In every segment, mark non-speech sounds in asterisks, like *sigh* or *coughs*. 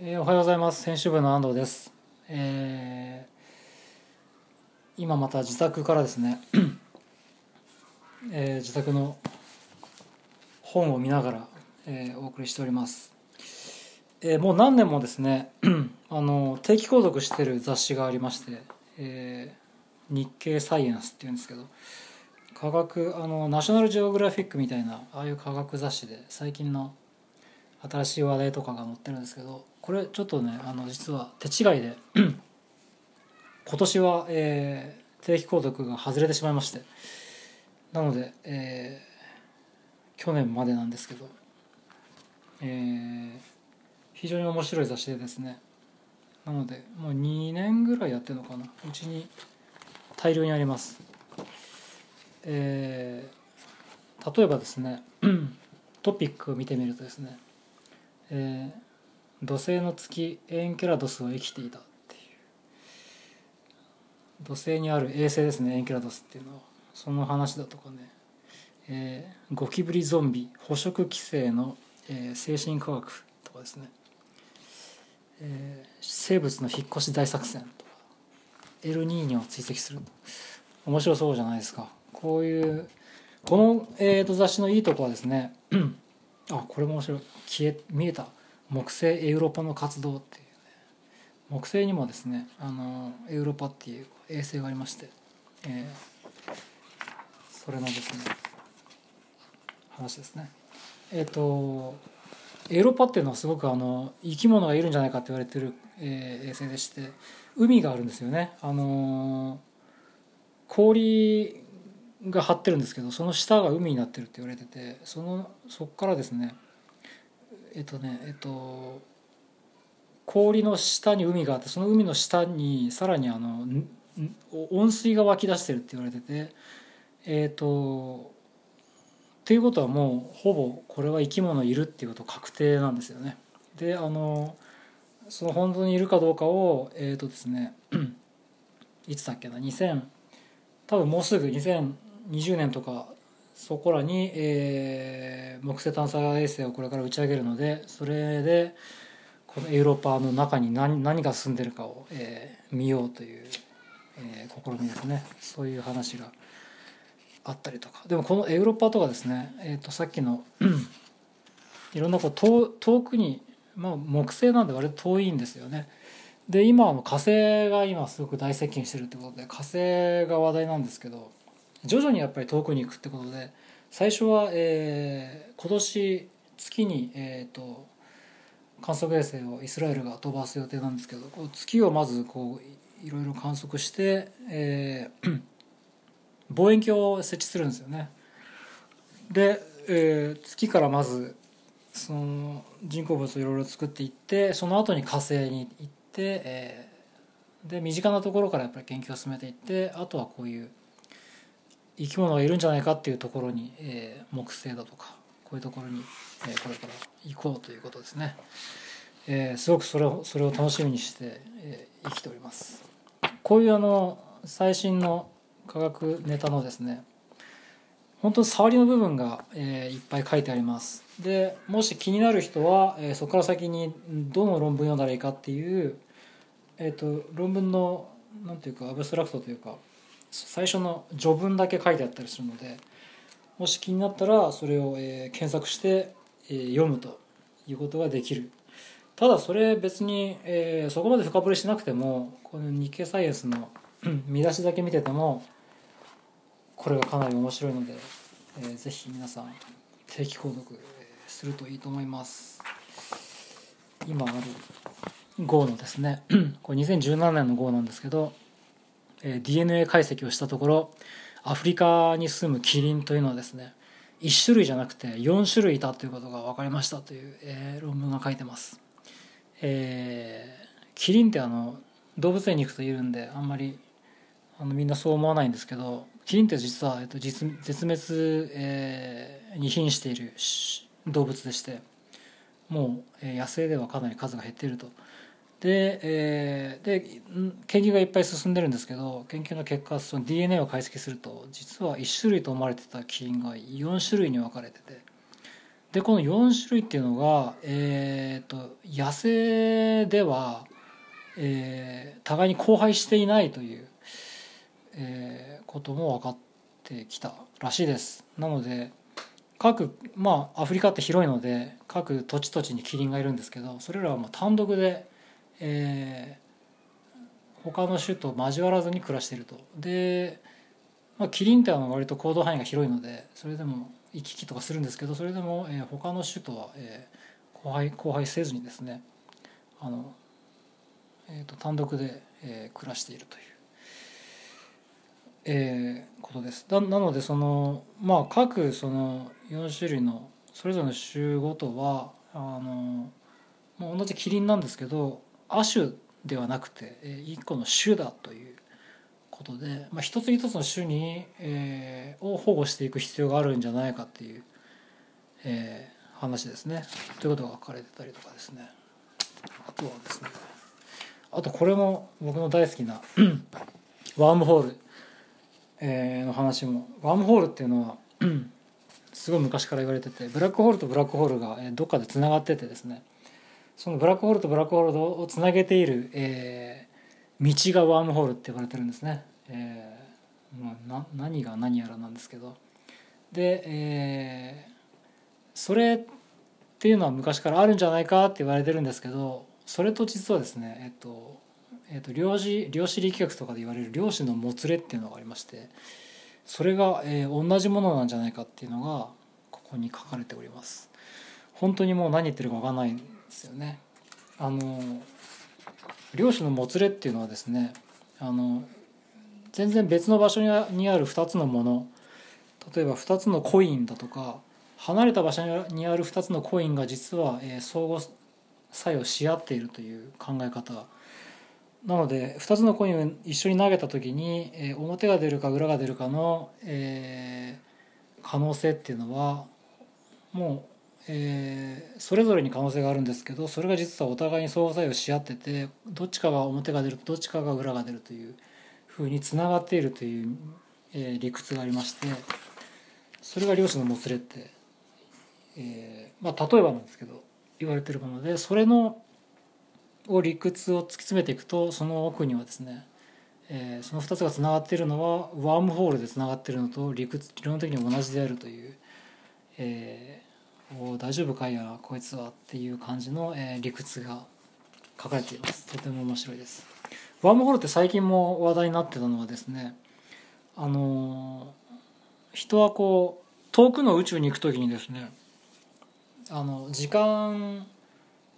えーおはようございます。編集部の安藤です、えー今また自宅からですね、えー自宅の本を見ながら、えーお送りしております、えーもう何年もですね *clears throat* あの定期購読してる雑誌がありまして、えー日経サイエンスっていうんですけど科学あのナショナルジオグラフィックみたいなああいう科学雑誌で最近の新しい話題とかが載ってるんですけどこれちょっとねあの実は手違いで *clears throat* 今年は、えー定期購読が外れてしまいましてなので、えー去年までなんですけど、えー非常に面白い雑誌でですねなのでもう2年ぐらいやってるのかなうちに大量にあります。えー例えばですね *clears throat* トピックを見てみるとですねえー土星の月エンケラドスは生きていたっていう。土星にある衛星ですねエンケラドスっていうのは。その話だとかね、えーゴキブリゾンビ捕食規制の、えー精神科学とかですね、えー生物の引っ越し大作戦とか。エルニーニョを追跡する面白そうじゃないですか。こういうこの、えーと雑誌のいいとこはですね *clears throat* あこれも面白い。消え見えた。木星エウロパの活動っていうね。木星にもですねあのエウロパっていう衛星がありまして、えーそれのですね話ですね。えっ、とエウロパっていうのはすごくあの生き物がいるんじゃないかって言われてる、えー衛星でして海があるんですよね。あの氷が張ってるんですけどその下が海になってるって言われててそのそこからですねえっとねえっと氷の下に海があってその海の下にさらにあの温水が湧き出してるって言われててえっとっていうことはもうほぼこれは生き物いるっていうこと確定なんですよね。であのその本当にいるかどうかをえっ、とですねいつだっけな2000多分もうすぐ2020年とかそこらに、えー木星探査衛星をこれから打ち上げるのでそれでこのエウロパの中に何何が住んでるかを、えー見ようという、えー試みですね。そういう話があったりとか。でもこのエウロパとかですね、えー、とさっきのいろんなこう遠遠くに、まあ、木星なんで割と遠いんですよね。で今あの火星が今すごく大接近してるってことで火星が話題なんですけど徐々にやっぱり遠くに行くってことで最初は、えー今年月に、えー、と観測衛星をイスラエルが飛ばす予定なんですけどこう月をまずこういいろいろ観測して、えー *clears throat* 望遠鏡を設置するんですよね。で、えー月からまずその人工物をいろいろ作っていってその後に火星に行って、えーで身近なところからやっぱり研究を進めていってあとはこういう生き物がいるんじゃないかっていうところに、えー木星だとかこういうところに、えーこれから行こうということですね、えーすごくそれをそれを楽しみにして、えー生きております。こういうあの最新の科学ネタのですね本当に触りの部分が、えーいっぱい書いてあります。でもし気になる人は、えーそこから先にどの論文読んだらいいかっていう、えー、と論文のなんていうかアブストラクトというか最初の序文だけ書いてあったりするのでもし気になったらそれを、検索して、読むということができる。ただそれ別に、えそこまで深掘りしなくてもこの日経サイエンスの *clears throat* 見出しだけ見ててもこれがかなり面白いので、えーぜひ皆さん定期購読するといいと思います。今ある号のですね *clears throat* これ2017年の号なんですけど、DNA 解析をしたところアフリカに住むキリンというのはですね1種類じゃなくて4種類いたということが分かりましたという、えー論文が書いてます、えーキリンってあの動物園に行くといるんであんまりあのみんなそう思わないんですけどキリンって実は、えっと、実絶滅、えーに瀕している動物でしてもう、え野生ではかなり数が減っていると。で,、えーでん研究がいっぱい進んでるんですけど研究の結果その DNA を解析すると実は1種類と思われてたキリンが4種類に分かれててでこの4種類っていうのが、えー、と野生では、えー互いに交配していないという、えーことも分かってきたらしいです。なので各まあアフリカって広いので各土地土地にキリンがいるんですけどそれらはもう単独で、えー他の種と交わらずに暮らしていると。で、まあ、キリンってあの割と行動範囲が広いのでそれでも行き来とかするんですけどそれでも、えー他の種とは、えー交配交配せずにですねあの、えー、と単独で、えー暮らしているという、えーことです。だなのでそのまあ各その4種類のそれぞれの種ごとはあの、まあ、同じキリンなんですけど亜種ではなくてえー一個の種だということで、まあ、一つ一つの種に、えーを保護していく必要があるんじゃないかっていう、えー話ですね。ということが書かれてたりとかですね。あとはですねあとこれも僕の大好きなワームホール、えーの話も。ワームホールっていうのはすごい昔から言われててブラックホールとブラックホールがどっかでつながっててですね。そのブラックホールとブラックホールをつなげている、えー道がワームホールって呼ばれてるんですね、えーまあ、な何が何やらなんですけど。で、えーそれっていうのは昔からあるんじゃないかって言われてるんですけどそれと実はですねえっとえっと量子量子力学とかで言われる量子のもつれっていうのがありましてそれが、えー同じものなんじゃないかっていうのがここに書かれております。本当にもう何言ってるか分かんないですよね。あの量子のもつれっていうのはですねあの全然別の場所にある2つのもの。例えば2つのコインだとか離れた場所にある2つのコインが実は、相互作用し合っているという考え方。なので2つのコインを一緒に投げた時に、表が出るか裏が出るかの、可能性っていうのはもう、えーそれぞれに可能性があるんですけどそれが実はお互いに相互作用し合っててどっちかが表が出るどっちかが裏が出るというふうにつながっているという、えー理屈がありましてそれが量子のもつれって、えーまあ、例えばなんですけど言われてるものでそれのを理屈を突き詰めていくとその奥にはですね、えその2つがつながっているのはワームホールでつながっているのと理屈理論的に同じであるという、えー大丈夫かいやこいつはっていう感じの、えー理屈が書かれています。とても面白いです。ワームホールって最近も話題になってたのはですねあの人はこう遠くの宇宙に行く時にですねあの時間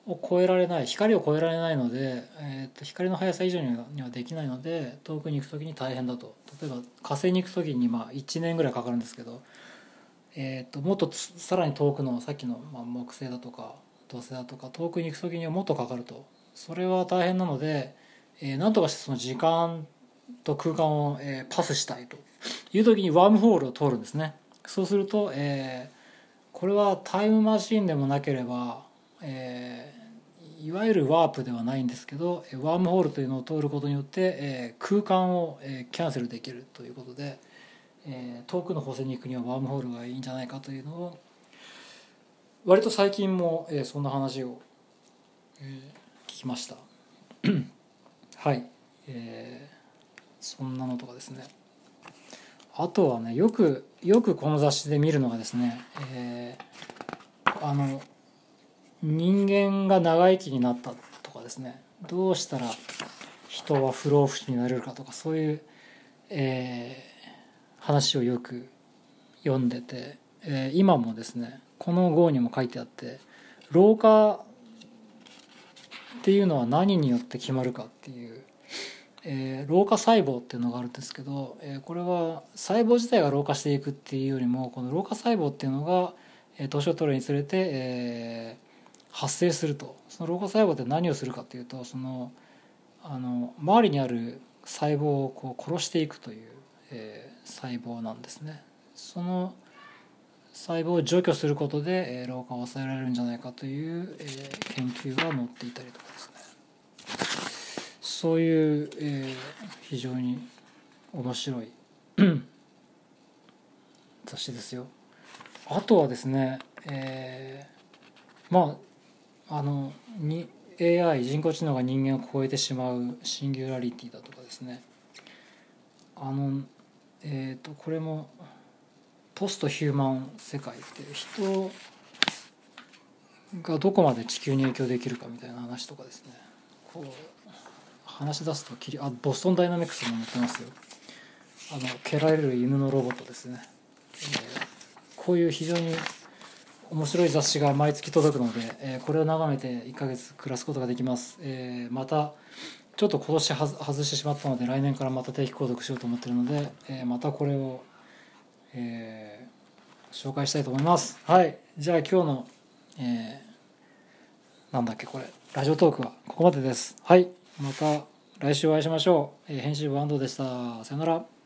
を超えられない光を超えられないので、えー、と光の速さ以上にはにはできないので遠くに行く時に大変だと。例えば火星に行く時にまあ1年ぐらいかかるんですけど、えー、ともっとさらに遠くのさっきの、まあ、木星だとか土星だとか遠くに行く時にはもっとかかると。それは大変なので、えー、なんとかしてその時間と空間を、えーパスしたいと。いう時にワームホールを通るんですね。そうすると、えーこれはタイムマシンでもなければ、えーいわゆるワープではないんですけどワームホールというのを通ることによって、えー空間を、えーキャンセルできるということで、えー遠くの星に行くにはワームホールがいいんじゃないかというのを割と最近も、えーそんな話を、えー聞きました。はい、えーそんなのとかですね。あとはねよくよくこの雑誌で見るのがですね、えーあの人間が長生きになったとかですね。どうしたら人は不老不死になれるかとかそういう、えー話をよく読んでて、えー今もですねこの号にも書いてあって老化っていうのは何によって決まるかっていうえー老化細胞っていうのがあるんですけど、えーこれは細胞自体が老化していくっていうよりもこの老化細胞っていうのが、えー年を取るにつれて、えー発生すると。その老化細胞って何をするかっていうとそのあの周りにある細胞をこう殺していくという、えー細胞なんですね。その細胞を除去することで、え老化を抑えられるんじゃないかという、え研究が載っていたりとかですね。そういう、え非常に面白い *coughs* 雑誌ですよ。あとはですねえー、まああのに AI 人工知能が人間を超えてしまうシンギュラリティだとかですね。あのえっ、ー、とこれもポストヒューマン世界って人がどこまで地球に影響できるかみたいな話とかですね。こう話し出すときりあボストンダイナミクスも載ってますよ。あの蹴られる犬のロボットですね、えー、こういう非常に面白い雑誌が毎月届くので、えー、これを眺めて1ヶ月暮らすことができます、えー、またちょっと今年は外してしまったので来年からまた定期購読しようと思ってるので、えー、またこれを、え紹介したいと思います。はい。じゃあ今日の、えなんだっけこれ。ラジオトークはここまでです。はい。また来週お会いしましょう、え編集部安藤でした。さよなら。